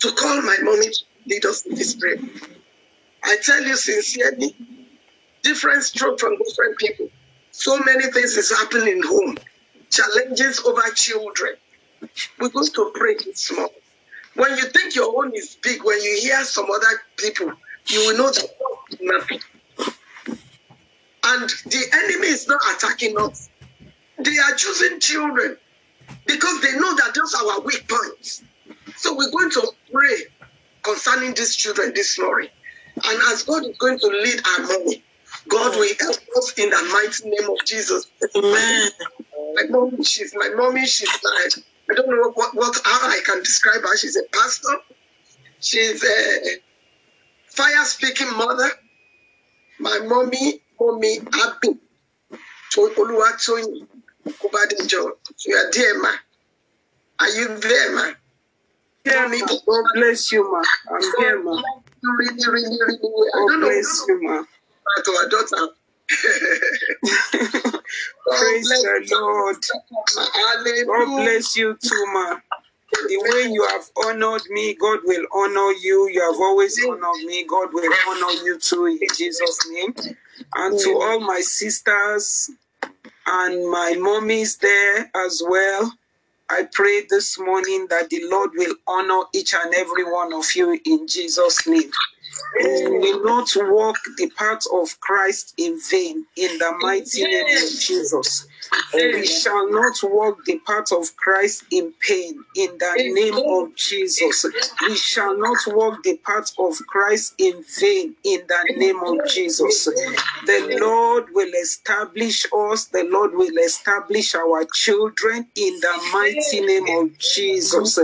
to call my mommy to lead us in this prayer. I tell you sincerely, different stroke from different people. So many things is happening in home. Challenges over children. We're going to pray this morning. When you think your own is big, when you hear some other people, you will that nothing. And the enemy is not attacking us. They are choosing children because they know that those are our weak points. So we're going to pray concerning these children this morning. And as God is going to lead our money, God will help us in the mighty name of Jesus. Amen. My mommy, she's my mommy. She's my, I don't know what, what how I can describe her. She's a pastor. She's a fire speaking mother. My mommy, mommy Abby. So Oluwatoyin Kubadejo. You are there, ma. Are you there, ma? Mommy, ma. God bless you, ma. I'm here, ma. you really, really, really. I God know bless you, ma. to our daughter. Praise the Lord. Hallelujah. God bless you too, ma. The way you have honored me, God will honor you. You have always honored me. God will honor you too in Jesus' name. And to all my sisters and my mommies there as well, I pray this morning that the Lord will honor each and every one of you in Jesus' name. We will not walk the path of Christ in vain in the mighty name of Jesus. We shall not walk the path of Christ in pain in the name of Jesus. We shall not walk the path of Christ in vain in the name of Jesus. The Lord will establish us, the Lord will establish our children in the mighty name of Jesus.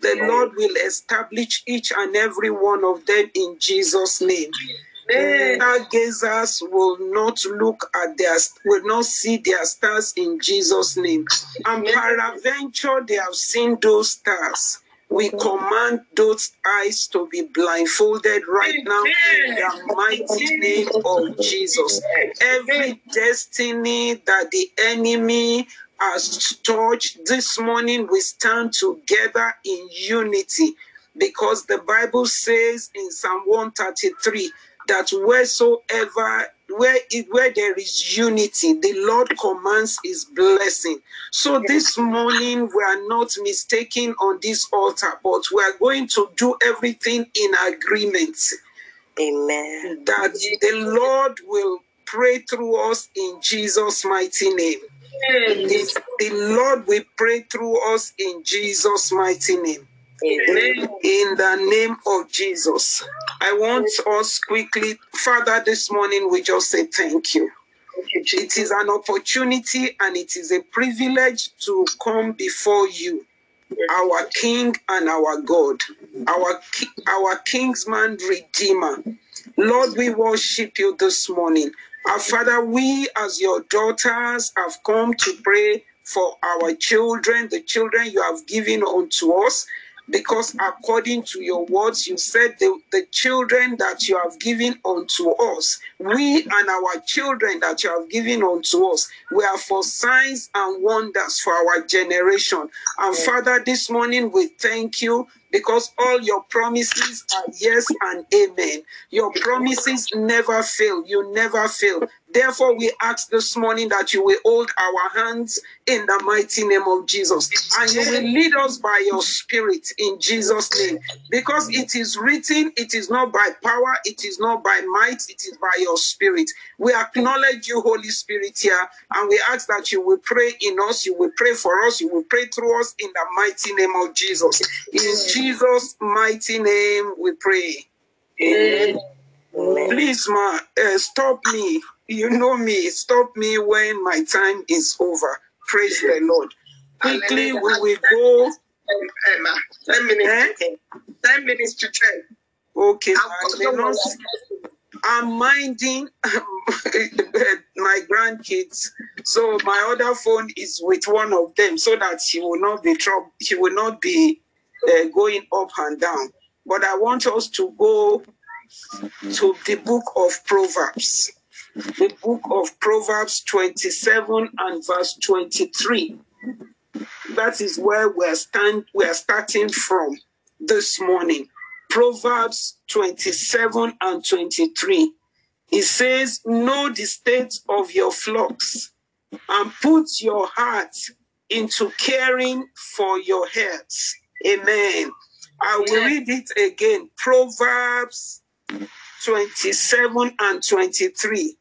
The Lord will establish each and every one of them in Jesus' name. Stargazers will not look at their will not see their stars in Jesus' name. And peradventure they have seen those stars. We command those eyes to be blindfolded right now in the mighty name of Jesus. Every destiny that the enemy has touched this morning, we stand together in unity because the Bible says in Psalm 133 that wheresoever where it, where there is unity, the Lord commands His blessing. So this morning we are not mistaken on this altar, but we are going to do everything in agreement Amen. that the Lord will pray through us in Jesus' mighty name. The, the Lord will pray through us in Jesus' mighty name. Amen. In the name of Jesus. I want us quickly, Father, this morning we just say thank you. It is an opportunity and it is a privilege to come before you, our King and our God, our, our Kinsman Redeemer. Lord, we worship you this morning. Our Father, we as your daughters have come to pray for our children, the children you have given unto us. Because according to your words, you said the, the children that you have given unto us, we and our children that you have given unto us, we are for signs and wonders for our generation. And Father, this morning we thank you because all your promises are yes and amen. Your promises never fail. You never fail. Therefore, we ask this morning that you will hold our hands in the mighty name of Jesus. And you will lead us by your spirit in Jesus' name. Because it is written, it is not by power, it is not by might, it is by your spirit. We acknowledge you, Holy Spirit, here, and we ask that you will pray in us, you will pray for us, you will pray through us in the mighty name of Jesus. In Jesus' mighty name, we pray. Amen. Please, ma, uh, stop me. You know me. Stop me when my time is over. Praise the Lord. Quickly, we will go. Emma, 10 minutes Eh? 10. 10 minutes to 10. Okay, ma, I'm I may not- I'm minding my grandkids. So my other phone is with one of them so that she will not be trouble. She will not be uh, going up and down. But I want us to go to the book of Proverbs. The book of Proverbs 27 and verse 23. That is where we're stand we're starting from. this morning. Proverbs 27 and 23. It says, Know the state of your flocks and put your heart into caring for your herds. Amen. I will read it again. Proverbs 27 and 23.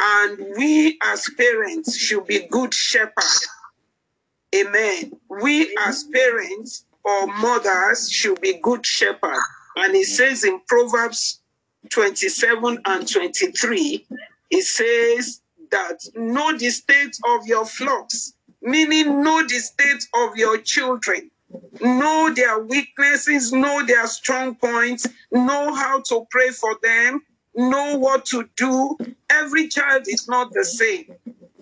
And we as parents should be good shepherds. Amen. We as parents or mothers should be good shepherds. And it says in Proverbs 27 and 23, it says that know the state of your flocks, meaning know the state of your children know their weaknesses, know their strong points, know how to pray for them, know what to do. Every child is not the same.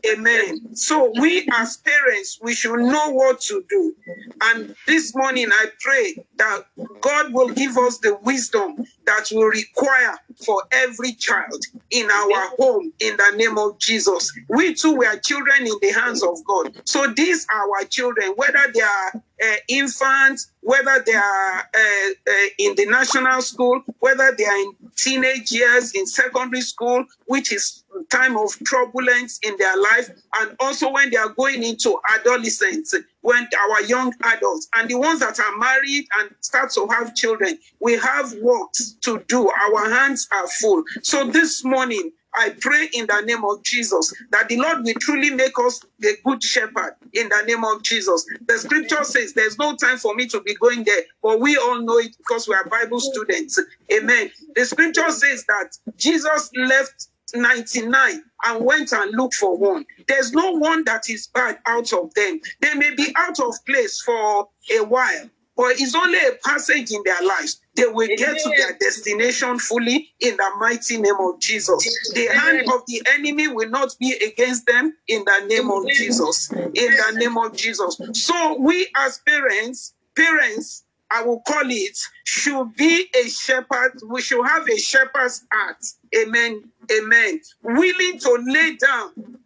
Amen. So we as parents, we should know what to do. And this morning I pray that God will give us the wisdom that we require for every child in our home in the name of Jesus. We too were children in the hands of God. So these are our children, whether they are uh, infants, whether they are uh, uh, in the national school, whether they are in teenage years, in secondary school, which is time of turbulence in their life, and also when they are going into adolescence, when our young adults and the ones that are married and start to have children, we have work to do. Our hands are full. So this morning, I pray in the name of Jesus that the Lord will truly make us the good shepherd in the name of Jesus. The scripture says there's no time for me to be going there, but we all know it because we are Bible students. Amen. The scripture says that Jesus left 99 and went and looked for one. There's no one that is bad out of them. They may be out of place for a while, but it's only a passage in their lives. They will get to their destination fully in the mighty name of Jesus. The hand of the enemy will not be against them in the name of Jesus. In the name of Jesus. So we as parents, parents, I will call it, should be a shepherd. We should have a shepherd's heart. Amen. Amen. Willing to lay down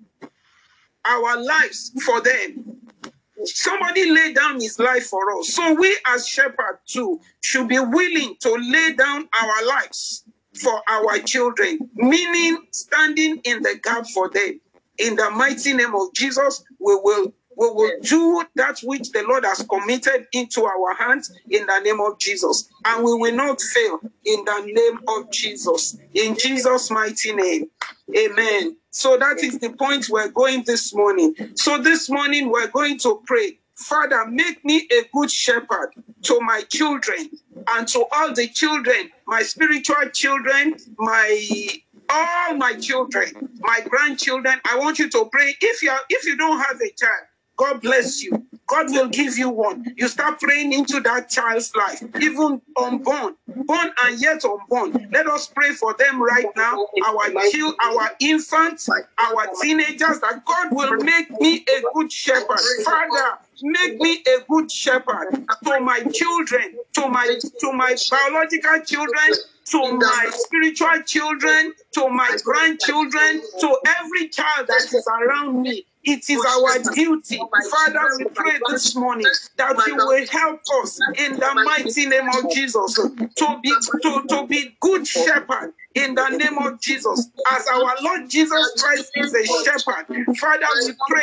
our lives for them. Somebody lay down his life for us. So we as shepherds too should be willing to lay down our lives for our children, meaning standing in the gap for them. In the mighty name of Jesus, we will we will do that which the Lord has committed into our hands in the name of Jesus. And we will not fail in the name of Jesus. In Jesus' mighty name. Amen. So that is the point we're going this morning. So this morning we're going to pray. Father, make me a good shepherd to my children and to all the children, my spiritual children, my all my children, my grandchildren. I want you to pray. If you are, if you don't have a child, God bless you. God will give you one. You start praying into that child's life, even unborn, born and yet unborn. Let us pray for them right now. Our child, our infants, our teenagers, that God will make me a good shepherd. Father, make me a good shepherd to my children, to my to my biological children, to my spiritual children, to my grandchildren, to every child that is around me. It is our duty, Father, we pray this morning that you will help us in the mighty name of Jesus to be to, to be good shepherd in the name of Jesus. As our Lord Jesus Christ is a shepherd, Father, we pray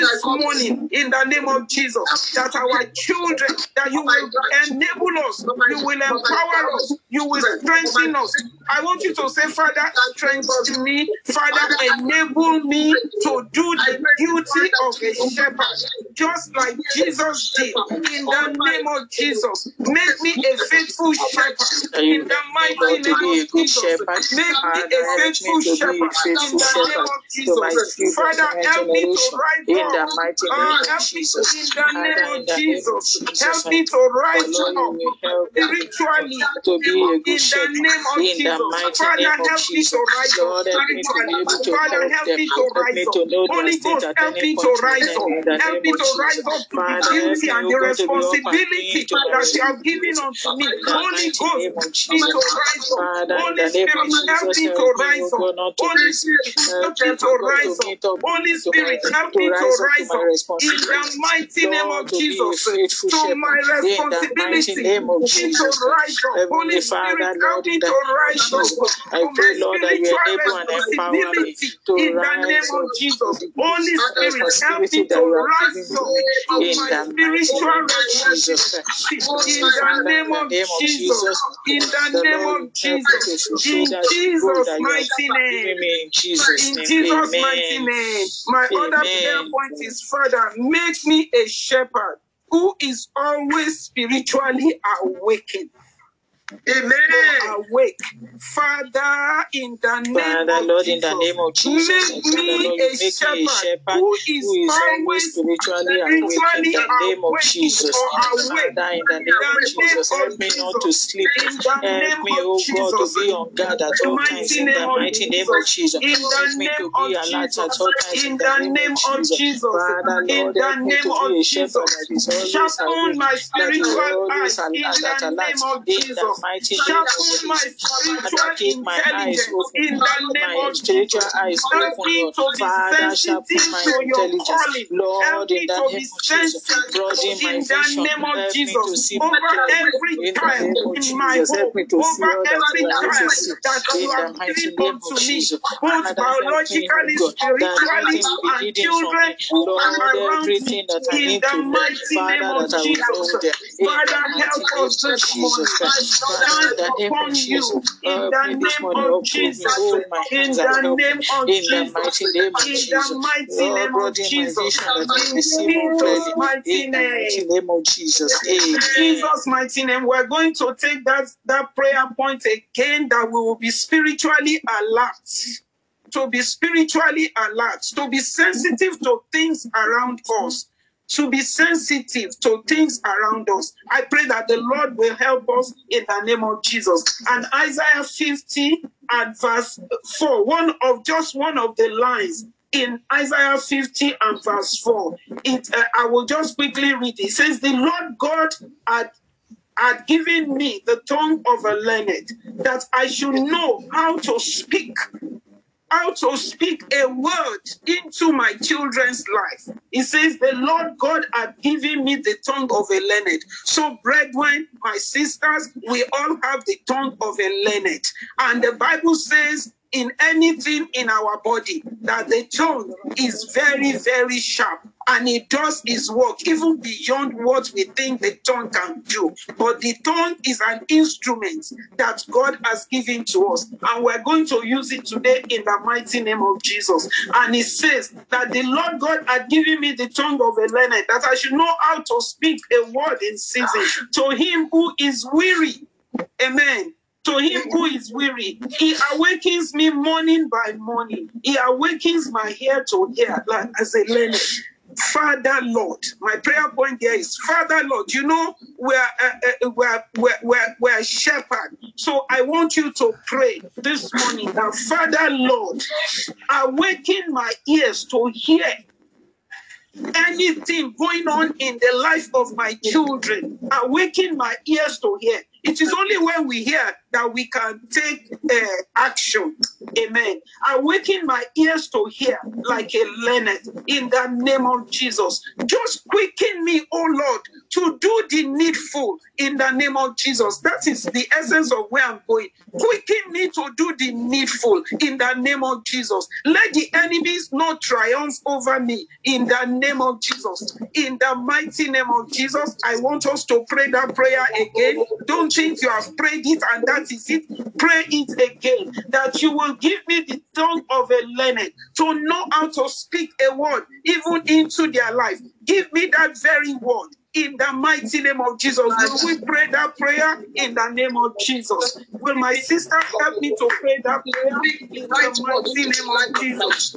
this morning in the name of Jesus that our children, that you will enable us, you will empower us, you will strengthen us. I want you to say, Father, strengthen me, Father, enable me to do the duty of a shepherd, just like Jesus did. In the name of Jesus, make me a faithful shepherd. In the mighty name of Jesus. Make me a faithful shepherd in the name of Jesus. Father, help me to rise in the up. mighty ah, name of Jesus. in the name Father, of in the name of Jesus. Jesus, Help me to rise up will help me spiritually to be a in good the shepherd. name of In the Jesus. mighty Father, name of help me Jesus. to rise up Lord, help me to be able to Father, help them. me to Help rise me up. to know their state at help any me to point in rise up. in the name of Jesus. up to the Father, help me, O oh God, to be up to that you have given unto me. Holy Ghost, name of help me to rise up. Father, in the name Oh oh Spirit, help me to rise up. Holy Spirit, help me to rise up. Holy Spirit, help me to rise up. In the mighty name of Jesus, to my responsibility, me to rise up. Holy Spirit, help me to rise up. I pray, Lord, that you enable and empower me to in the rise name of up Jesus. to the Holy Spirit, help me responsibility that to you have rise given up me. to In my the mighty spiritual name of Jesus. Christ. In the Father, name of name of Jesus. Jesus, In the the name Lord of help me to Jesus. fulfill In goal Jesus' that you have mighty name. in Jesus' In name. Jesus' Amen. mighty name. My other prayer point is Father, make me a shepherd who is always spiritually awakened. Amen. Awake. Father, in the name Father, of Lord, in Jesus, the name of Jesus, make Father, me Lord, a make me a shepherd shepherd who who is is always always spiritually awake in spiritually the name of Jesus. or awake. Father, in the In name of the name Jesus, of help me not to Jesus. sleep. In the Help name me, of oh God, to Jesus. be on guard at The all times mighty in name the of mighty name of Jesus. Jesus. In the Help me name to of be alert at Jesus. all times In in the the name name of of Jesus. Jesus. Father, In Lord, the help me name to of be a shepherd Jesus. that is always Sharpen awake, my that is spiritual always eyes in the alert name of in the Jesus. Mighty name my Jesus. Father, spiritual keep my eyes intelligence open, in the name my of spiritual Jesus. eyes Help open, me Lord. to be Father, sharpen sensitive my intelligence, calling. Help Lord, in me the to name be of Jesus. sensitive Broaden my in the vision. name of Help me to Jesus see over every child in my home, me to see over every child that you given name unto me, both biologically, spiritually, nothing will be and children who are around me. everything that I In the mighty name of that I will know Jesus, them. In the Father, help us this morning. In the name of Jesus, in the name of Jesus. In the name of Jesus. mighty name of In the mighty name of Jesus. vision that I In may see more Jesus' mighty In the mighty name. of Jesus, In. Jesus' mighty name, we're going to take that, that prayer point again that we will be spiritually alert. To be spiritually alert, to be sensitive to things around us, to be sensitive to things around us. I pray that the Lord will help us in the name of Jesus. And Isaiah 50 and verse 4, one of just one of the lines in Isaiah 50 and verse 4. It uh, I will just quickly read it. It says, The Lord God had had given me the tongue of a learned, that I should know how to speak how to speak a word into my children's life. He says, The Lord God had given me the tongue of a learned. So, brethren, my sisters, we all have the tongue of a learned. And the Bible says, in anything in our body, that the tongue is very, very sharp and he does his work even beyond what we think the tongue can do. But the tongue is an instrument that God has given to us, and we're going to use it today in the mighty name of Jesus. And it says that the Lord God had given me the tongue of a learned, that I should know how to speak a word in season to him who is weary. Amen. To him who is weary, he awakens me morning by morning. He awakens my ear to ear, like as a learner. Father Lord, my prayer point here is Father Lord. You know we're uh, uh, we're, we're we're we're shepherd, so I want you to pray this morning that Father Lord, awaken my ears to hear anything going on in the life of my children, awaken my ears to hear. It is only when we hear that we can take uh, action. Amen. Awaken my ears to hear like a learned in the name of Jesus. Just quicken me, oh Lord, to do the needful in the name of Jesus. That is the essence of where I'm going. Quicken me to do the needful in the name of Jesus. Let the enemies not triumph over me in the name of Jesus. In the mighty name of Jesus, I want us to pray that prayer again. Don't think you have prayed it and that is it. Pray it again. That you will give me the tongue of a learned to know how to speak a word even into their life. Give me that very word in the mighty name of Jesus. Will we pray that prayer in the name of Jesus? Will my sister help me to pray that prayer in the mighty name of Jesus?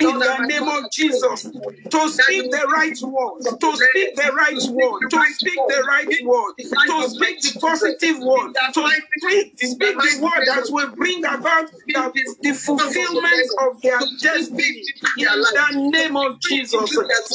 in the name of Jesus to speak the right word, to speak the right word, to speak the right word, to speak the positive word, to speak, the word that will bring about the, the fulfillment of their destiny in the name of Jesus.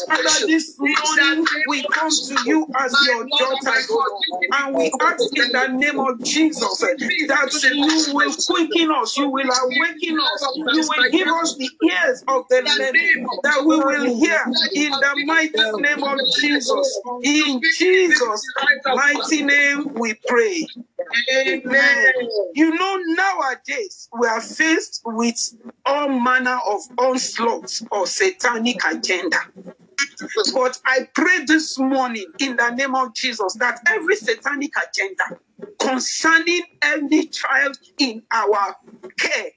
Father, this morning we come to you as your daughters, Lord, and we ask in the name of Jesus eh, that you will quicken us, you will awaken us, you will give us the ears of the learning that we will hear in the mighty name of Jesus. In Jesus' mighty name we pray. Amen. You know, nowadays we are faced with all manner of onslaughts or satanic agenda. But I pray this morning in the name of Jesus that every satanic agenda concerning any child in our care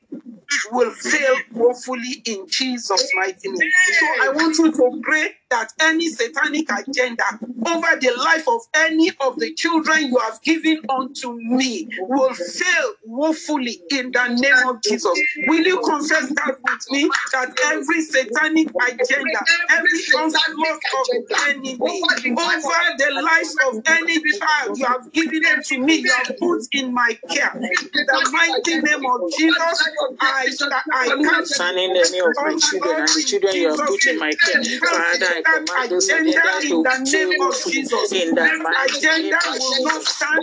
will fail woefully in Jesus' mighty name. So I want you to pray that any satanic agenda over the life of any of the children you have given unto me will fail woefully in the name of Jesus. Will you confess that with me? That every satanic agenda, every onslaught of enemy over the lives of any child you have given unto me, you have put in my care. In the mighty name of Jesus, I, I cancel Concerning any of my children and the children you have put in my care, Father, I command those agenda in to the name fail of Jesus. in the name agenda will not stand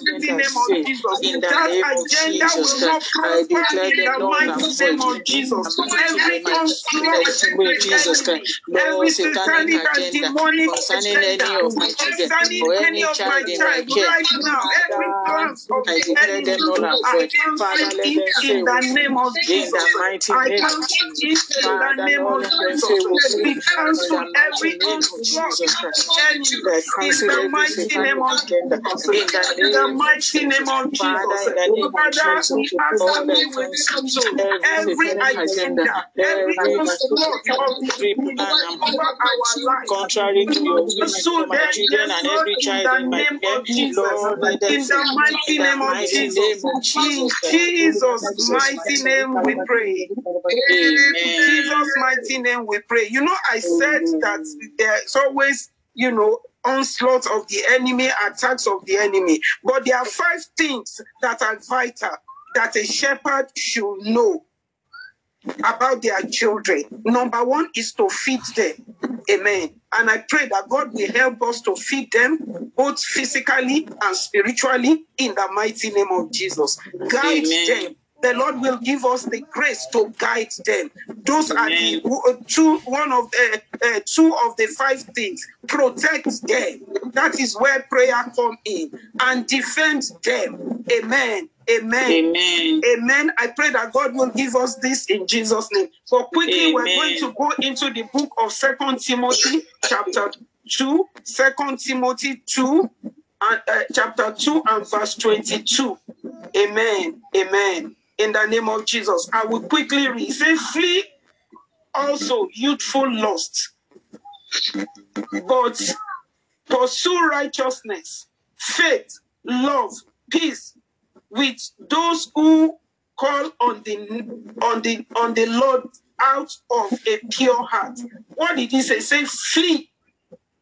in the name of Jesus. in the name of agenda Jesus. will not I declare in the null and name of Jesus. Every name onslaught Jesus. In the Christ. every Lord, satanic and agenda demonic concerning any of my children or any any of my child in my care, right now, every plans of the enemy, null I void. cancel Father, let them it fail in the name of in Jesus. the mighty I name of cancel Jesus. in the name of Jesus. We cancel every name of onslaught Jesus of Christ. the enemy in the mighty name of Jesus. in the In the name of mighty name of Jesus. in the name of Father, we ask that you will cancel every agenda, every every of the every enemy plan and over our lives. contrary to your will for my children and every child in my name care. of Jesus. Lord, In the mighty name of Jesus. name of In Jesus Christ. Jesus' Jesus mighty name we pray. Amen. Jesus' mighty name we pray. You know, I said that there's always, you know, onslaught of the enemy, attacks of the enemy. But there are five things that are vital that a shepherd should know about their children. Number one is to feed them. Amen. And I pray that God will help us to feed them both physically and spiritually in the mighty name of Jesus. Guide Amen. them. The Lord will give us the grace to guide them. Those are the Amen. uh, two, one of the uh, two of the five things. Protect them. That is where prayer come in and defend them. Amen. Amen. Amen. Amen. I pray that God will give us this in Jesus' name. So quickly, we're going to go into the book of Second Timothy, chapter 2, 2 Timothy 2, and, uh, chapter 2 and verse 22. Amen. Amen. In the name of Jesus. I will quickly read. Say, flee also youthful lust, but pursue righteousness, faith, love, peace with those who call on the on the on the Lord out of a pure heart. What did he say? Say flee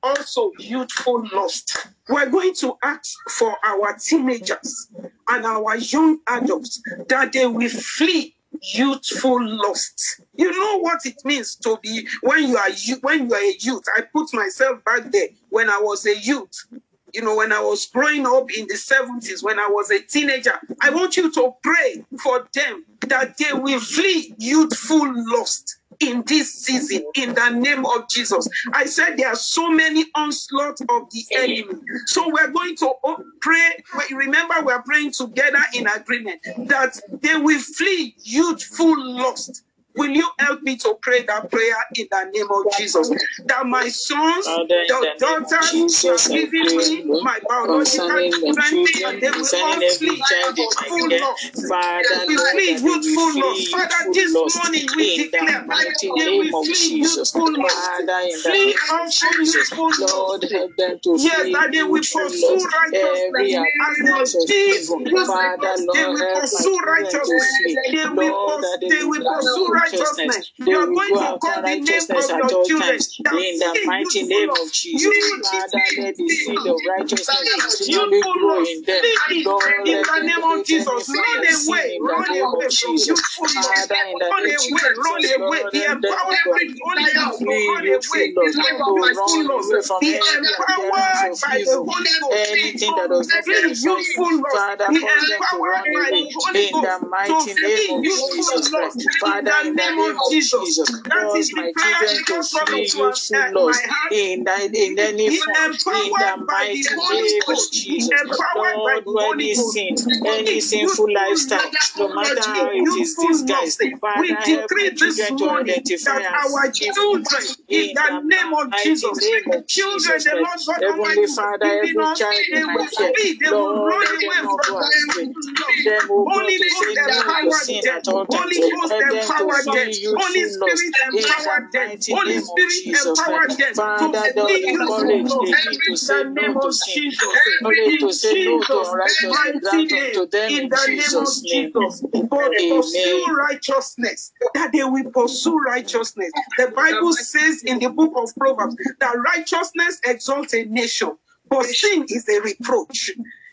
also youthful lust. We're going to ask for our teenagers and our young adults that they will flee youthful lust. You know what it means to be when you are when you are a youth. I put myself back there when I was a youth. You know, when I was growing up in the 70s, when I was a teenager, I want you to pray for them that they will flee youthful lust in this season in the name of Jesus. I said there are so many onslaughts of the enemy. So we're going to pray. Remember, we're praying together in agreement that they will flee youthful lust. Will you help me to pray that prayer in the name of Jesus? That my sons, the of daughters you Jesus, have I given pray, me, my biological concerning the children, children, that they will all every flee child in my youthful care. lust. Father, We Lord, flee that they will youthful flee lust. Father, this morning we declare they will of flee Jesus. youthful lust. Father, in the Flee name of also Jesus, Lord, help them to Yes, that they will pursue righteousness as they of did evil. youthful Father. They will pursue righteousness. They will, that they they will will pursue flee righteousness. They You are going to call the name of your children. In the mighty name of Jesus. Father, let the seed of righteousness continually grow in them. Lord, in the name of Jesus. Run form of sin away. Run away from Jesus. Lord. Father, in the Run name of away, run away. Lord, Be let them empowered go by the to run away lust, from run away from Be every appearance empowered of by the Holy Ghost anything that does not useful. Father, cause them to run the away in the mighty name of Jesus. Christ. Father, the in the name of Jesus. That is the prayer children the to Lord brought flee into our- youthful my lust heart in, that, in any form, in the by the mighty Holy name of Jesus. empowered by Lord, the when Holy any Ghost. sin, any sinful lifestyle, no matter how it is disguised. Father, We help this children to morning identify that as our children, in the the name of Jesus, the children the Lord. God Almighty Father, every child they in my will care, flee, they will Lord, run them away from go astray. Them. to say Ghost no to empowered sin at all times. Holy Ghost Help them to empowered them. Holy Spirit the them. Holy Spirit Christ. them to Lord, flee useful. In the name of. Jesus. Knowledge In Jesus' mighty name. In the name of. Jesus. But pursue righteousness. That they will pursue righteousness. The Bible says in the book of Proverbs that righteousness exalts a nation, but sin is a reproach.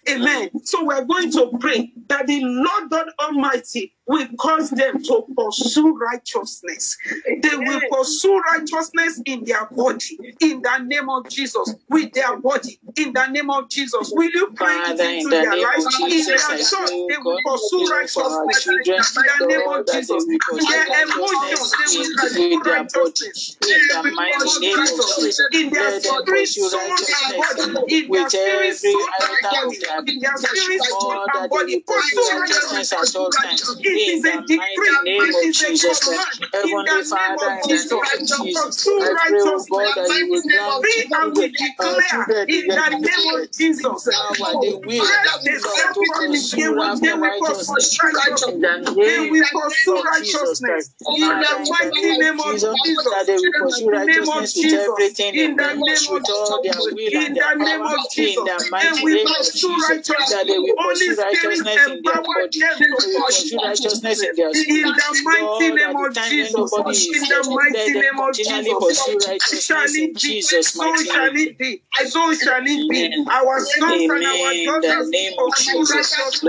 Amen. So we're going to pray that the Lord God Almighty will cause them to pursue righteousness. They will pursue righteousness in their body, in the name of Jesus, with their body, in the name of Jesus. Will you pray it Father, in into the their lives? In their pray, they will pursue righteousness. In the name of Jesus. pursue Their emotions, they will pursue with their body. righteousness. In the name of Jesus. Jesus, In their spirit, soul, and body. In their spirit, soul, and body. In their spirit, soul, and body. pursue righteousness. at all times. In is a the decree. mighty name of Jesus. Christ. In Heavenly the name Father, of in the Jesus. name of Jesus, I pray, oh God, righteousness. that you will grant and we children, uh, declare children in the, name of Jesus. power, To the will, press the Lord, to. Pursue after righteousness. righteousness. In the They name of Jesus righteousness Christ. in the mighty name of Jesus, that they will pursue In the name of righteousness with Jesus. everything in the name of all their will and their power, in the mighty name of Jesus, righteousness. that they will pursue righteousness in their body, they will pursue pursue righteousness in In the mighty Lord, name of Jesus. In the mighty name of Jesus. Shall it be. So shall it be. So shall it be. Our sons and our Amen. In the daughters of righteousness.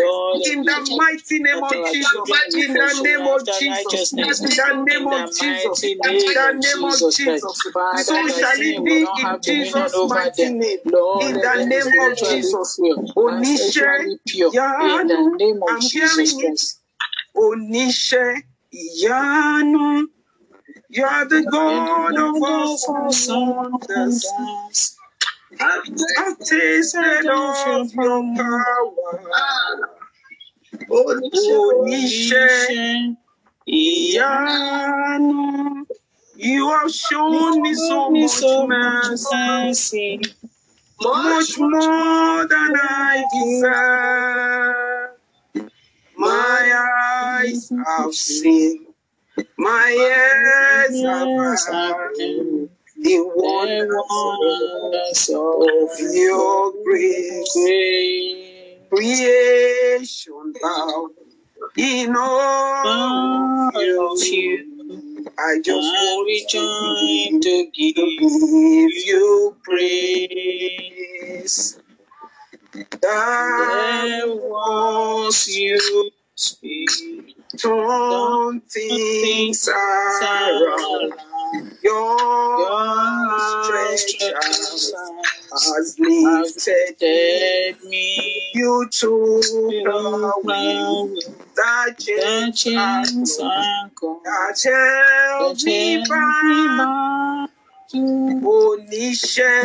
In the mighty name of Jesus. In the name of Jesus. In the name of Jesus. In the name of Jesus Christ. Jesus. Father, So shall it be in Jesus' mighty name. In the name of Jesus. pure and Oníṣẹ́ sexually pure. In the name of Jesus. Christ. Oníṣẹ́ ìyanu. You are the God of awesome wonders. I've tasted of your power. Oníṣẹ́ ìyanu. You have shown me so much mercy, much more than I deserve. My eyes have seen, my ears have heard the wonders of your grace. Creation bow in all of you. I just want to to give you praise. That You speak. turn things around. Your stretch has lifted me you to to the the that chains chains are are gone. that held me back. Oníṣẹ́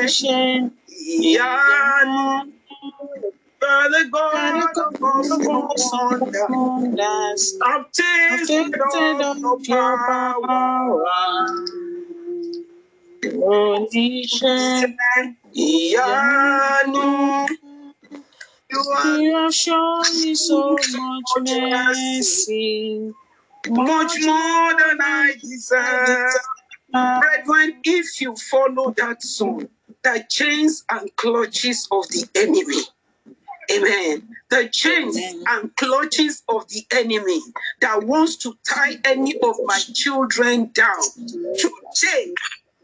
ìyanu. The God of wonder. wonders. Tasted of your power. You are You have shown me so much mercy. much more than I deserve. Brethren, if you follow that song, the chains and clutches of the enemy, Amen. The chains Amen. and clutches of the enemy that wants to tie any of my children down today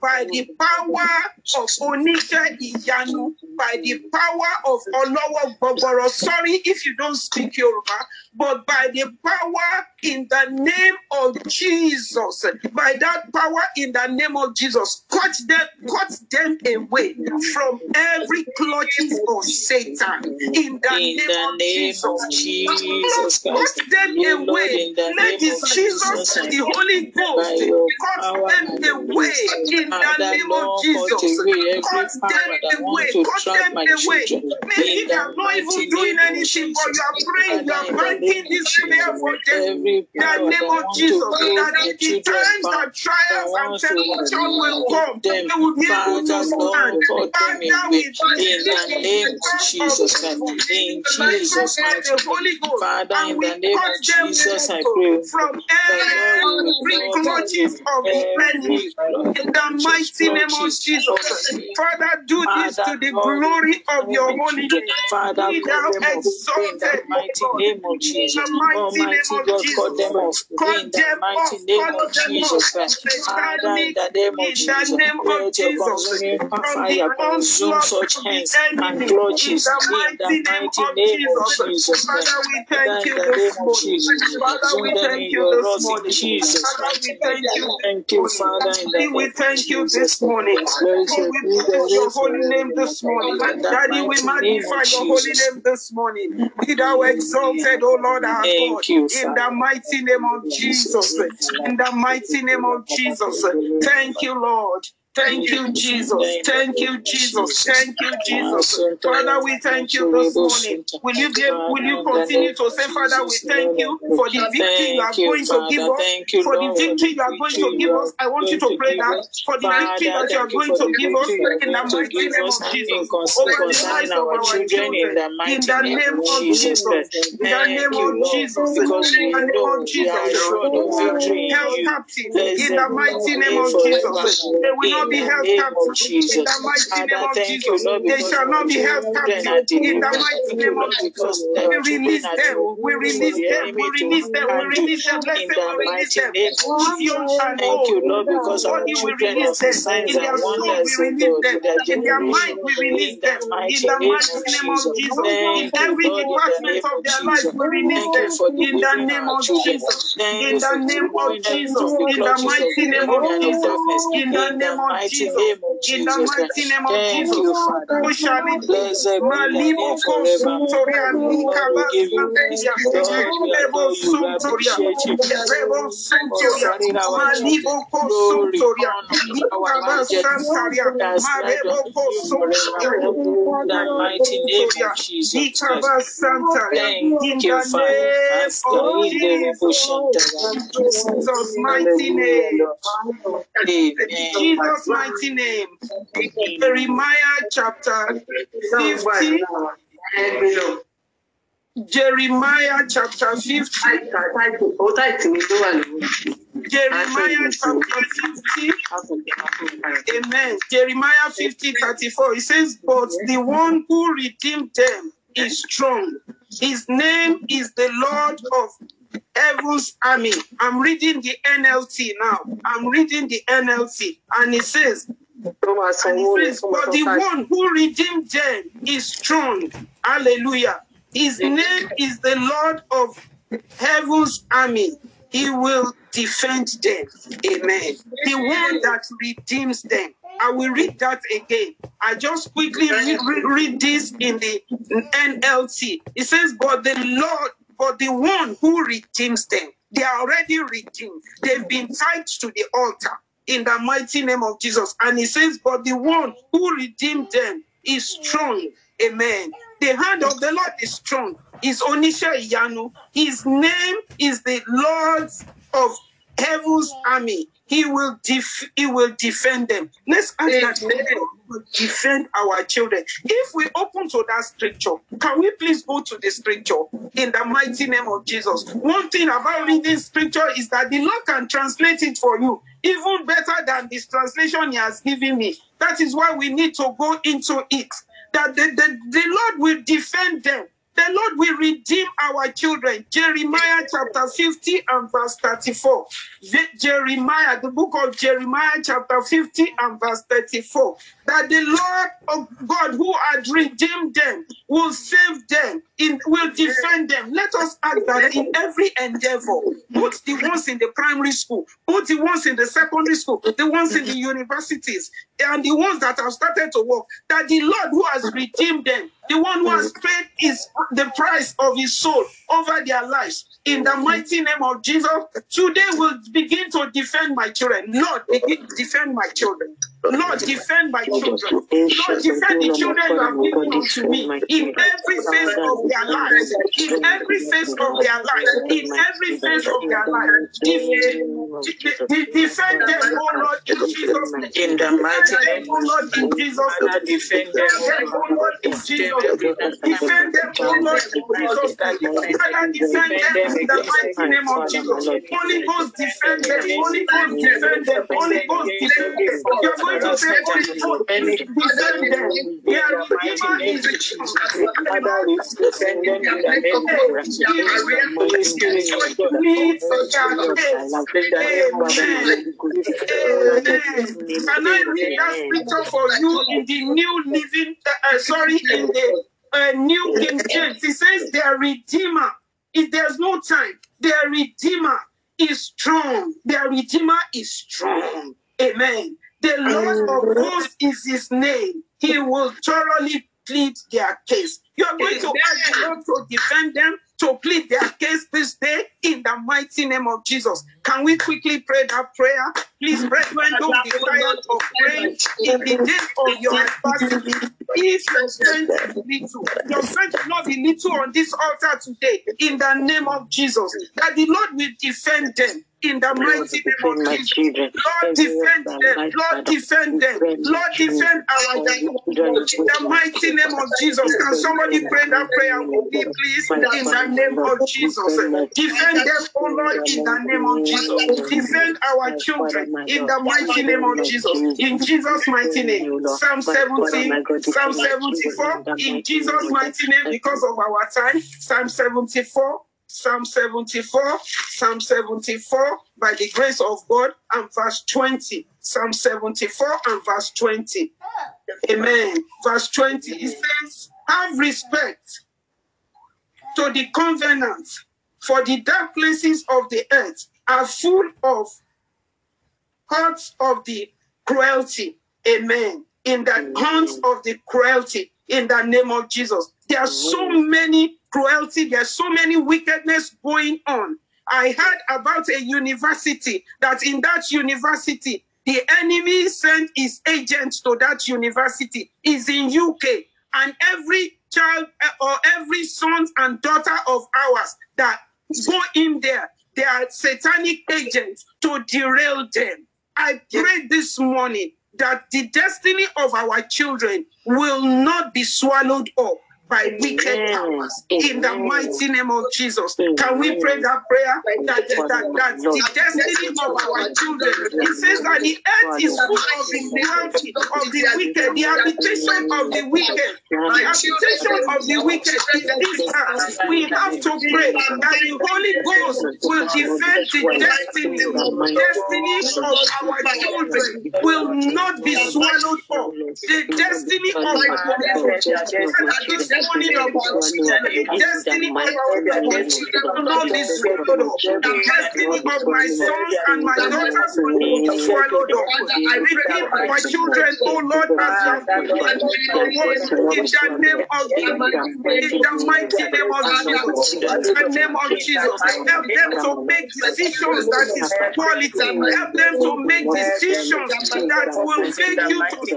by the power of Onisha Iyanu, by the power of Olowo Gbogoro. Sorry if you don't speak Yoruba, but by the power in the name of Jesus, by that power in the name of Jesus, cut them, cut them away from every clutches of Satan in the In name the of name of Jesus. Jesus Christ. Cut them Lord, away. the Let of Jesus, Jesus, the Holy Ghost, cut them away in the name of Jesus. Cut them away. Cut them away. Maybe they are not even doing anything, but you are praying, you are in the name of this prayer Jesus. for them. In the name of Jesus, that in the times that trials and temptation will come, they will be able to stand. Lord, cut them Father, we In the name of Jesus. In Jesus' of mighty the name. Holy Ghost, Father, and in we the name cut of them Jesus, I pray from that Lord will every clutches of the enemy. In the mighty name of Jesus, of the enemy. Father, do this to the glory of your holy name. Father, Be thou them off in the exalted, mighty name of In the mighty name of Jesus. Cut in the them mighty off. name Cut of them Jesus off. Father, in Satanic. the name of In the Jesus, name of let Jesus. consuming From the onslaught such of the hands and enemy. In the in the mighty name of Jesus. Father, we thank you this morning. Jesus, Father, we thank you this morning. Jesus' Father, we thank you Thank you. Father, in the Daddy, we thank you this morning. We the your holy name this morning. In Daddy, we magnify your holy name this morning. Be thou exalted, O Lord our God, in the mighty name of Jesus. In the mighty name of Jesus. Thank you, Lord. Thank you, Jesus. Thank you, Jesus. Thank you, Jesus. Father, we thank you this morning. Will you be will you continue to say, Father, we thank you for the victory you are going to give us. For the victory you are going to give us, I want you to pray that for the victory that you are going to give us victory you are in the mighty name of Jesus in over the lives of our children in the name of Jesus. In the name of Jesus. In the name of Jesus. assured They of will not victory be in held captive in the mighty name of Jesus. They will not In be held name of captive in the mighty name of thank you, Jesus. Lord, They because shall not be held children captive are in the delivered. mighty Thank name of Lord, Jesus. because We our children release are them. We release the them. We enemy to release them. We release them. Let's In say the we release mighty them. name of Both Jesus. young and Thank you. Lord, because our Body we children are release for them. signs In and their soul we wonders, release God, them. to their In their generation. mind we release In the them. In mighty the name mighty of name of Jesus. Jesus. In Thank you, every Lord, in the department name of of their life Jesus. we release Thank them. for In the delivering name our of children. Jesus. Thank In you the for name of delivering them Jesus. from the In the clutches of mighty the name enemy of and of Jesus. darkness. In the In name the of mighty Jesus. name of In the Jesus mighty name of Thank Jesus. you, Father. So shall be. Blessed be thy name Maliboko forevermore. Suntoria Lord, we Nikaba give you praise. We Rebo adore you. We Suntoria. appreciate you Rebo Suntoria. concerning our Glory, honor, power, Nikaba majesty Santaria. be ascribed unto Mareboko you Suntoria. forevermore. In the mighty name of Jesus Nikaba Santaria. Thank In you, the Father. name of Jesus. Mighty name. Jesus' mighty name. Jeremiah chapter 50. Jeremiah chapter 50. Jeremiah chapter 50. Amen. Jeremiah 50 34. It says, But the one who redeemed them is strong. His name is the Lord of heaven's army. I'm reading the NLT now. I'm reading the NLT. And it says, and it says, But the one who redeemed them is strong. Hallelujah. His name is the Lord of heaven's army. He will defend them. Amen. The one that redeems them. I will read that again. I just quickly read, read, read this in the NLT. It says, But the Lord, but the one who redeems them, they are already redeemed. They've been tied to the altar in the mighty name of Jesus. And he says, But the one who redeemed them is strong. Amen. The hand of the Lord is strong. Is Onisha Iyanu. His name is the Lord of heaven's army. He will def- he will defend them. Let's ask that God will defend our children. If we open to that scripture, can we please go to the scripture in the mighty name of Jesus? One thing about reading scripture is that the Lord can translate it for you even better than this translation He has given me. That is why we need to go into it. that the, the, the Lord will defend them. The Lord will redeem our children. Jeremiah chapter 50 and verse 34. Je- Jeremiah, the book of Jeremiah chapter 50 and verse 34. That the Lord of God who had redeemed them will save them, in, will defend them. Let us ask that in every endeavor, both the ones in the primary school, both the ones in the secondary school, the ones in the universities, and the ones that have started to work, that the Lord who has redeemed them, the one who has paid is the price of his soul over their lives. In the mighty name of Jesus, today will begin to defend my children. Lord, begin defend my children. Lord, defend my children. Lord, defend the children you have given unto me in every phase of their lives. In every phase of their lives. In every phase of their lives. Defend, them, oh Lord, in Jesus' name. In the mighty oh Defend name them, oh Lord, in Jesus' name. Defend them, Defend them, oh Lord, in Jesus' name. Defend them, oh Lord, in Jesus' name. Father, defend them in the mighty name of Jesus. Holy Ghost, defend them. Holy Ghost, defend them. Holy Ghost, defend them. Going to say, Holy Ghost, defend them. Their Redeemer is Father, we defend them in the Jesus. Holy Spirit, of God, Please, Amen. Amen. Can I read that scripture for you in the New Living, uh, uh, sorry, in the uh, New King James? It says, Their Redeemer, if there's no time, their Redeemer is strong. Their Redeemer is strong. Amen. The Lord of hosts is his name. He will thoroughly plead their case. You are going to ask the Lord to defend them, to plead their case this day in the mighty name of Jesus. Can we quickly pray that prayer? Please, brethren, don't be tired of praying in the days of your adversity. If your strength little, your strength will not be little on this altar today in the name of Jesus. That the Lord will defend them in the mighty name of Jesus. Lord, defend them. Lord, defend them. Lord, defend our children. In the mighty name of Jesus. Can somebody pray that prayer with me, please? In the name of Jesus. Defend them, oh Lord, in the name of Jesus. Defend our children in the mighty name of Jesus. In Jesus' mighty name. Psalm 17, Psalm 74. In Jesus' mighty name, because of our time. Psalm 74. Psalm 74, Psalm 74, by the grace of God, and verse 20. Psalm 74 and verse 20. Amen. Verse 20, it says, Have respect to the covenant, for the dark places of the earth are full of hearts of the cruelty. Amen. In the hands of the cruelty, in the name of Jesus. There are so many cruelty, there's so many wickedness going on. I heard about a university that in that university, the enemy sent his agents to that university. Is in UK and every child uh, or every son and daughter of ours that go in there they are satanic agents to derail them. I pray this morning that the destiny of our children will not be swallowed up by wicked powers in the mighty name of Jesus. Can we pray that prayer? That, that, that, that the destiny of our children, it says that the earth is full of the cruelty of the wicked, the habitation of the wicked, the habitation of the wicked is this. We have to pray that the Holy Ghost will defend the destiny, destiny of our children will not be swallowed up. The destiny of our children morning of the destiny of our children be swallowed up. The destiny of my sons and my daughters will be swallowed up. I redeem our children, oh Lord, as you have given your in the name of in the mighty name of Jesus. In the name of Jesus. Help them to make decisions that is quality. Help them to make decisions that will take you to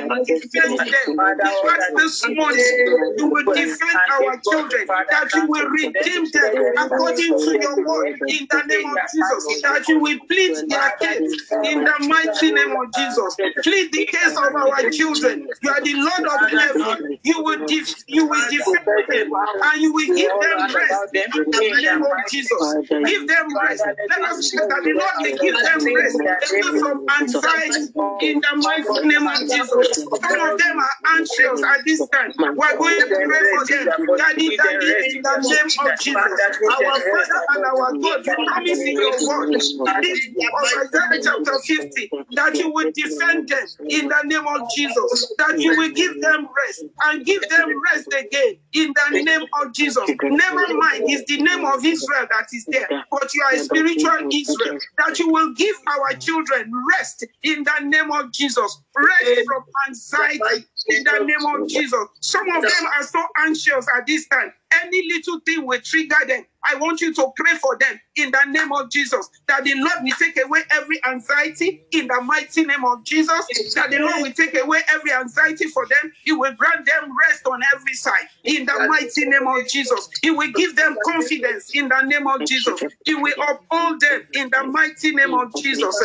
and defend them. But this morning, will defend our children, that you will redeem them according to your word in the name of Jesus, that you will plead their case in the mighty name of Jesus. Plead the case of our children. You are the Lord of heaven. You will def- you will defend them and you will give them rest in the name of Jesus. Give them rest. Let us pray that the Lord will give them rest away from anxiety in the mighty name of Jesus. Some of them are anxious at this time. We're going to pray for them. Daddy, Daddy, in the name of Jesus. Our Father and our God, you promise in your word, this Isaiah chapter 50, that you will defend them in the name of Jesus, that you will give them rest and give them rest again in the name of Jesus. Never mind, it's the name of Israel that is there, but you are a spiritual Israel, that you will give our children rest in the name of Jesus, rest from anxiety in the name of Jesus. Some of them are so anxious at this time. Any little thing will trigger them. I want you to pray for them in the name of Jesus. That the Lord will take away every anxiety in the mighty name of Jesus. That the Lord will take away every anxiety for them. He will grant them rest on every side in the mighty name of Jesus. He will give them confidence in the name of Jesus. He will uphold them in the mighty name of Jesus.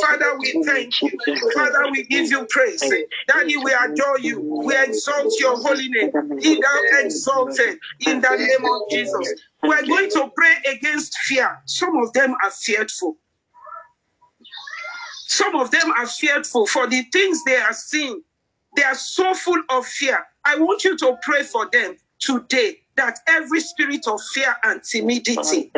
Father, we thank you. Father, we give you praise. Daddy, we adore you. We exalt your holy name. Be thou exalted in the name of Jesus. We're going to pray against fear. Some of them are fearful. Some of them are fearful for the things they are seeing. They are so full of fear. I want you to pray for them today that every spirit of fear and timidity,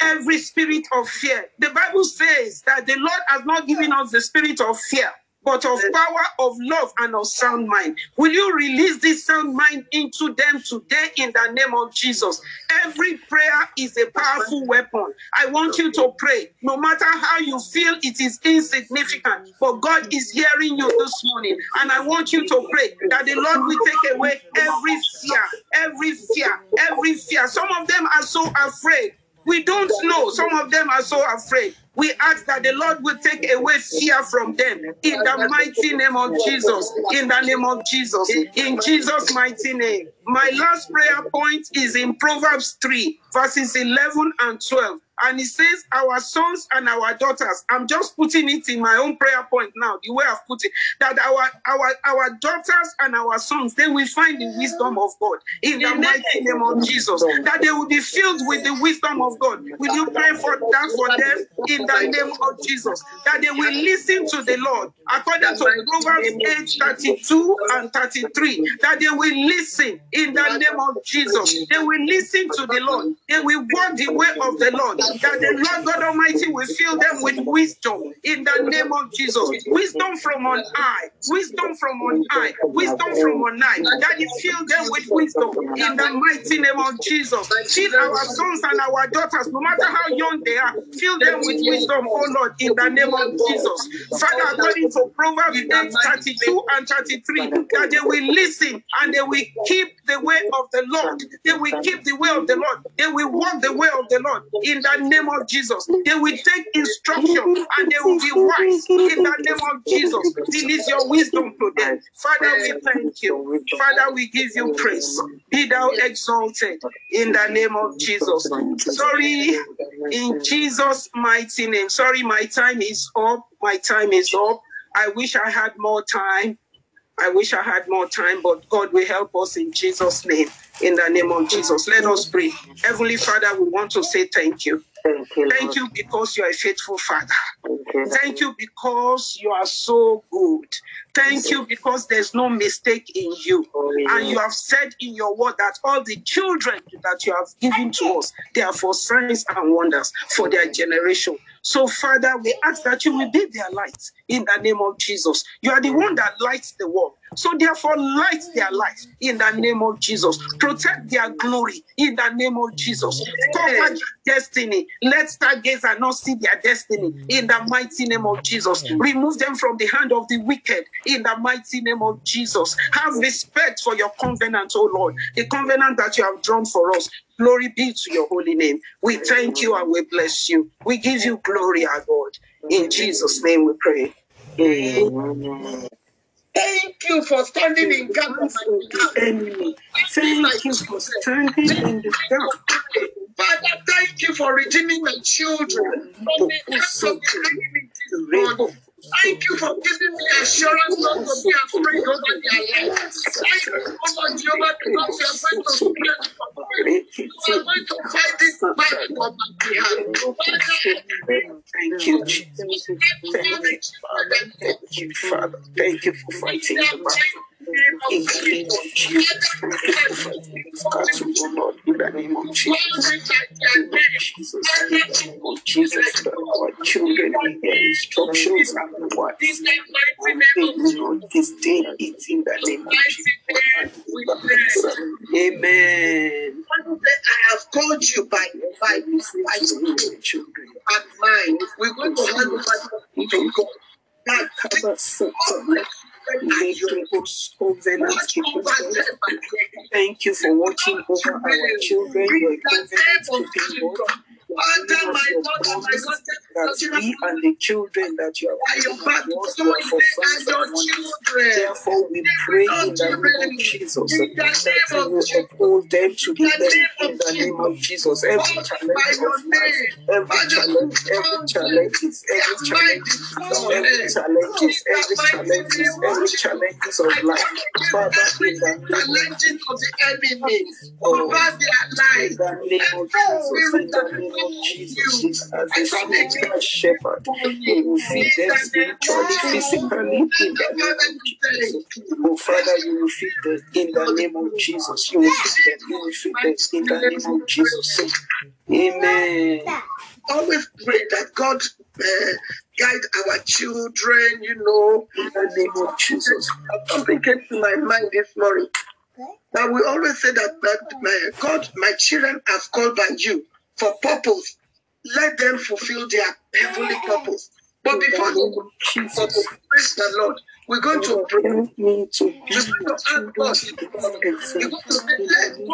every spirit of fear, the Bible says that the Lord has not given us the spirit of fear, but of power, of love, and of sound mind. Will you release this sound mind into them today in the name of Jesus? Every prayer is a powerful weapon. I want you to pray. No matter how you feel it is insignificant, but God is hearing you this morning. And I want you to pray that the Lord will take away every fear, every fear, every fear. Some of them are so afraid. We don't know. Some of them are so afraid. We ask that the Lord will take away fear from them in the mighty name of Jesus. In the name of Jesus. In Jesus' mighty name. My last prayer point is in Proverbs 3, verses 11 and 12. And he says, Our sons and our daughters. I'm just putting it in my own prayer point now, the way I've put it. That our our our daughters and our sons, they will find the wisdom of God in the mighty name of Jesus. That they will be filled with the wisdom of God. Will you pray for that for them in the name of Jesus? That they will listen to the Lord according to Proverbs 8, 32 and 33. That they will listen in the name of Jesus. They will listen to the Lord. They will walk the way of the Lord that the Lord God Almighty will fill them with wisdom in the name of Jesus. Wisdom from on high, wisdom from on high, wisdom from on high. That you fill them with wisdom in the mighty name of Jesus. Fill our sons and our daughters, no matter how young they are, fill them with wisdom, oh Lord, in the name of Jesus. Father, according to Proverbs 8 32 and 33, that they will listen and they will keep the way of the Lord. They will keep the way of the Lord. They will walk the way of the Lord in the name of Jesus. They will take instruction and they will be wise in the name of Jesus. Release your wisdom to them. Father, we thank you. Father, we give you praise. Be thou exalted in the name of Jesus. Sorry, in Jesus' mighty name. Sorry, my time is up. My time is up. I wish I had more time. I wish I had more time, but God will help us in Jesus' name. In the name of Jesus. Let us pray. Heavenly Father, we want to say thank you. Thank you. Thank you because you are a faithful Father. Thank you because you are so good. Thank you because there's no mistake in you. Oh, and you have said in your word that all the children that you have given to us, they are for signs and wonders for their generation. So, Father, we ask that you will be their light in the name of Jesus. You are the one that lights the world. So, therefore, light their light in the name of Jesus. Protect their glory in the name of Jesus. Cover their destiny. Let stargazer not see their destiny in the mighty name of Jesus. Remove them from the hand of the wicked in the mighty name of Jesus. Have respect for your covenant, oh Lord, the covenant that you have drawn for us. Glory be to your holy name. We thank you and we bless you. We give you glory, our God. In Jesus' name we pray. Amen. Thank you for standing in gap on my behalf. Enemy redeeming my Thank you for standing in the gap. Father, thank you for redeeming my children from the hands of the enemy. Thank you for giving me assurance not to be afraid over their lives. Thank you, Lord Jehovah, because you are going to strengthen for me. You are going to fight this battle on my behalf. Thank you, Jesus. Thank you, Father. Thank you, Father. Thank you for fighting the battle. In the name of Jesus, thank you for fighting this battle, oh Lord. In the name of Jesus. In the name of Jesus, in the name of Jesus, that our children will hear instructions and. And they will not disdain it in the name of Jesus. Amen. I have called you by by by Children. and mine. We're going to hand over to God. That Thank you for watching over our children. Your covenant keeping God. Father, my daughter, my God, That we and the children that you are have given us, you for they friends are your and children. Therefore, we pray in the name of Jesus. That you will uphold them to the In the name of the name of Jesus, oh, every challenge of life, every challenge, every challenge, is every challenge, is every flawless. challenges, every the mighty challenges, name of every Jesus. challenges of life, Father, in the name of the enemy Oh, over their in lives. the name of Every spirit that the is name not of of Jesus, as I a come spiritual shepherd, you will feed them spiritually, of physically, in the name Father, of Jesus. you. Oh, Father, you will feed them in the name of Jesus. You will feed them, you will feed them in the name of Jesus. Amen. Always pray that God uh, guide our children, you know. In the name of Jesus. Something came to my mind this morning. Now we always say that, that my God, my children are called by you for purpose. Let them fulfill their heavenly purpose. But before they Jesus. praise the Lord, we're going to pray. help me to We're going to my ask God children's this best morning. We're example. going to say, In let the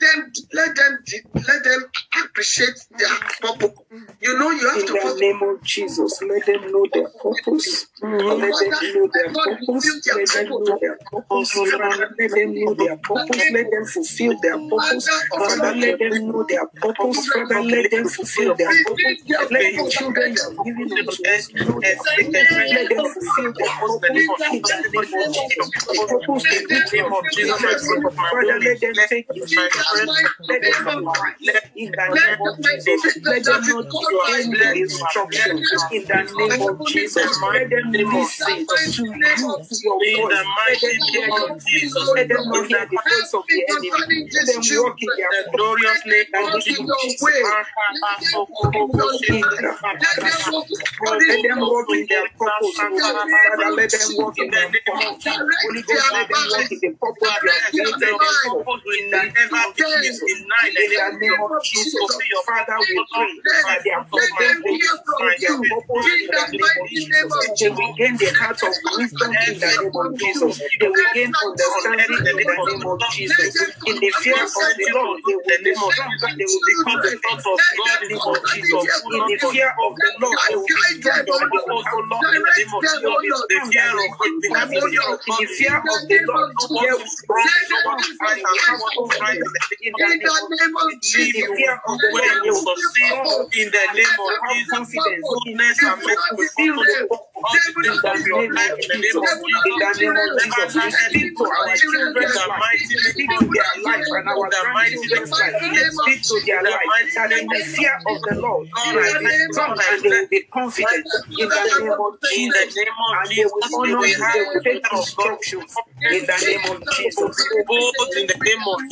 them let them let them appreciate their purpose. You know, you have In to the first name of Jesus, let them know their purpose. Let them know their purpose. Let them know their purpose. Let them know their purpose. Let them fulfill their purpose. Father, let them know their purpose. Father, let them fulfill their purpose. Let the children you have given unto us know their purpose. Let them fulfill their purpose in the name of Jesus. The purpose in which you have created them. Father, let them take. Let them right in the name of Jesus. Let them not disdain your instruction in the name of Jesus. Let them listen to you, to your voice. Let them hear your voice. Let them not hear the voice of the enemy. Let them walk in their the name of Jesus. Let them walk in their purpose. oh. Let them walk in their purpose. Holy Ghost, let them walk in the purpose you have created them for. In the name of Jesus. In the name of Jesus. Father, we pray that their purpose they will fulfill their purpose in the of Jesus. They will gain the heart of wisdom in the name of Jesus. They will gain understanding in the name of Jesus. In the fear of the Lord, they will be. They will become the thoughts of God in the name of Jesus. In the fear of the Lord, they will be strong and they will also love in the name of Jesus. They will be strong and they will be confident. In the fear of the Lord, will be strong and they confidence in the name of Jesus. In the fear of the Lord, they will be strong in the name of Jesus. in Goodness you and mercy will follow all the in days the of your name life of in the name of Jesus. In the name of Jesus, we speak to our children's the mighty We name of their life and our the mighty name life. of We speak to their In the life that in name the of fear of the Lord, they I will be bless strong God, and they will be confident in the name of in the Jesus. name of And they will Jesus. Honor you, they will the take fear of God. instructions in the name of Jesus. Both in the name of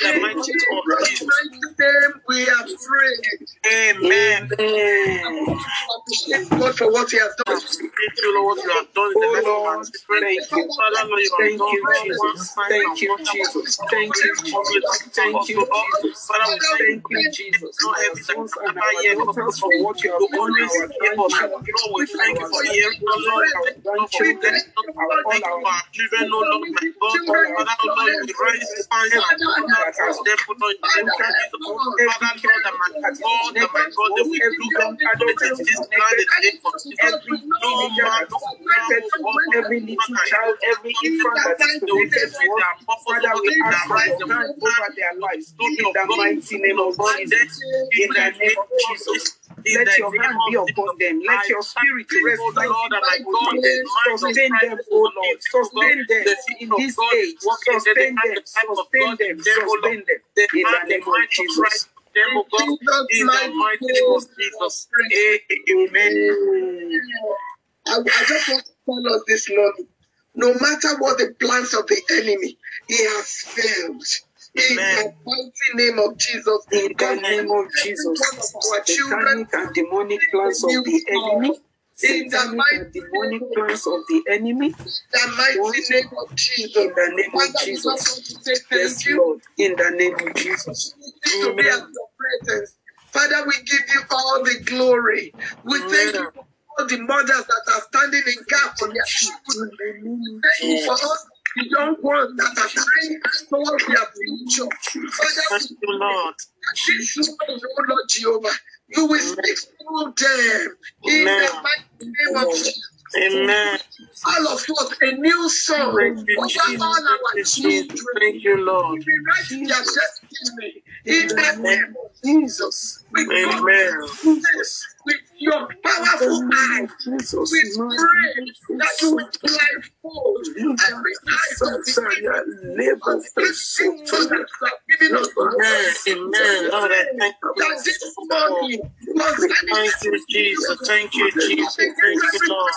The In mighty name of Jesus. mighty name, we are praying. Amen. Amen. Appreciate God for what He has done. Thank you, Lord, what you have done in the Oh life of our Lord, children. thank you. Father, Lord, you have Thank you, Jesus. Thank you. Jesus. Thank you, Jesus. Thank you, Jesus. Thank Thank you, you. Jesus. Know Our everything sons that and ever our hear us. daughters for what you You have done in always our hear us. grandchildren, Lord, we thank you our for hearing us. Lord, we our thank you Lord, for grandchildren, blessing us. our all Thank you our for our children, Lord, my God. all our Father, Lord, we rise fans and every little child, every infant that is Father, over their lives in the mighty name of Jesus. In the name of Jesus. Let your hand be upon them. Let your spirit rest Lord and my God, Sustain them, O Lord. Sustain them in this age. Sustain them. Sustain them. Sustain them. The In the name of of Jesus. Them, oh God, in the mighty name of Jesus. Amen. I, I just want to tell us this morning no matter what the plans of the enemy, he has failed. In the mighty name of Jesus. In the name of Jesus. Our children and demonic plans of the enemy. in the mighty demonic plans of the enemy. the mighty name of Jesus. In the name of Father, we just Jesus. want to say thank Yes. Lord. In the name of Jesus. to be at your presence. Father, we give you all the glory. We thank you for all the mothers that are standing in gap for their children. Thank you for all the young ones that are trying towards their future. Father, Thank you, Lord. this morning, oh Lord Jehovah, you will speak through them in the mighty name of Jesus. Amen. All of us, a new song Thank you, over all our Thank you, Thank you, Lord. We write their destiny in the name of Jesus. We come Amen. Jesus. with your powerful eyes. Jesus. We pray that you will blindfold every eye of the enemy concerning mothers that have given us Amen. Amen. Lord, I thank you. that this morning concerning Thank you, Jesus. Thank you, Jesus. Thank you, Lord.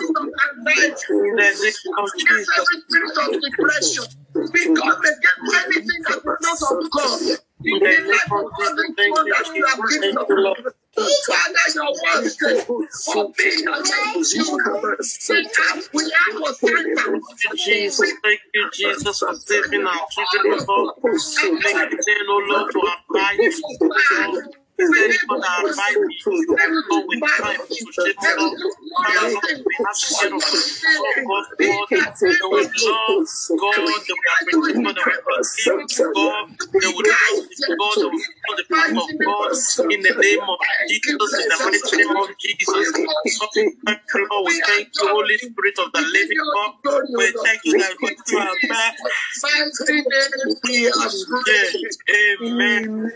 against In the anxiety, name of against Jesus. every spirit of depression. We come against anything that is not of God. In In the the life of of all Thank you, have Jesus. given Thank you, us. Father, your word says, for me and my children, we ask, we ask. Thank you, Jesus. Thank you, Jesus, for saving our children, Lord. Thank you, Lord, to abide in you, Lord. Is there any other abide in you? Lord, we try to shame, oh Lord. Father, Lord, we ask you, Lord, oh God, God, they will love God, will appreciate God, they will believe God, they will trust in God, they will follow the path of God in the name of Jesus, in the mighty name of Jesus. Lord, we thank you, we you, Holy Spirit of the living God. We thank you that we do our best. Mighty name we are praying. Amen.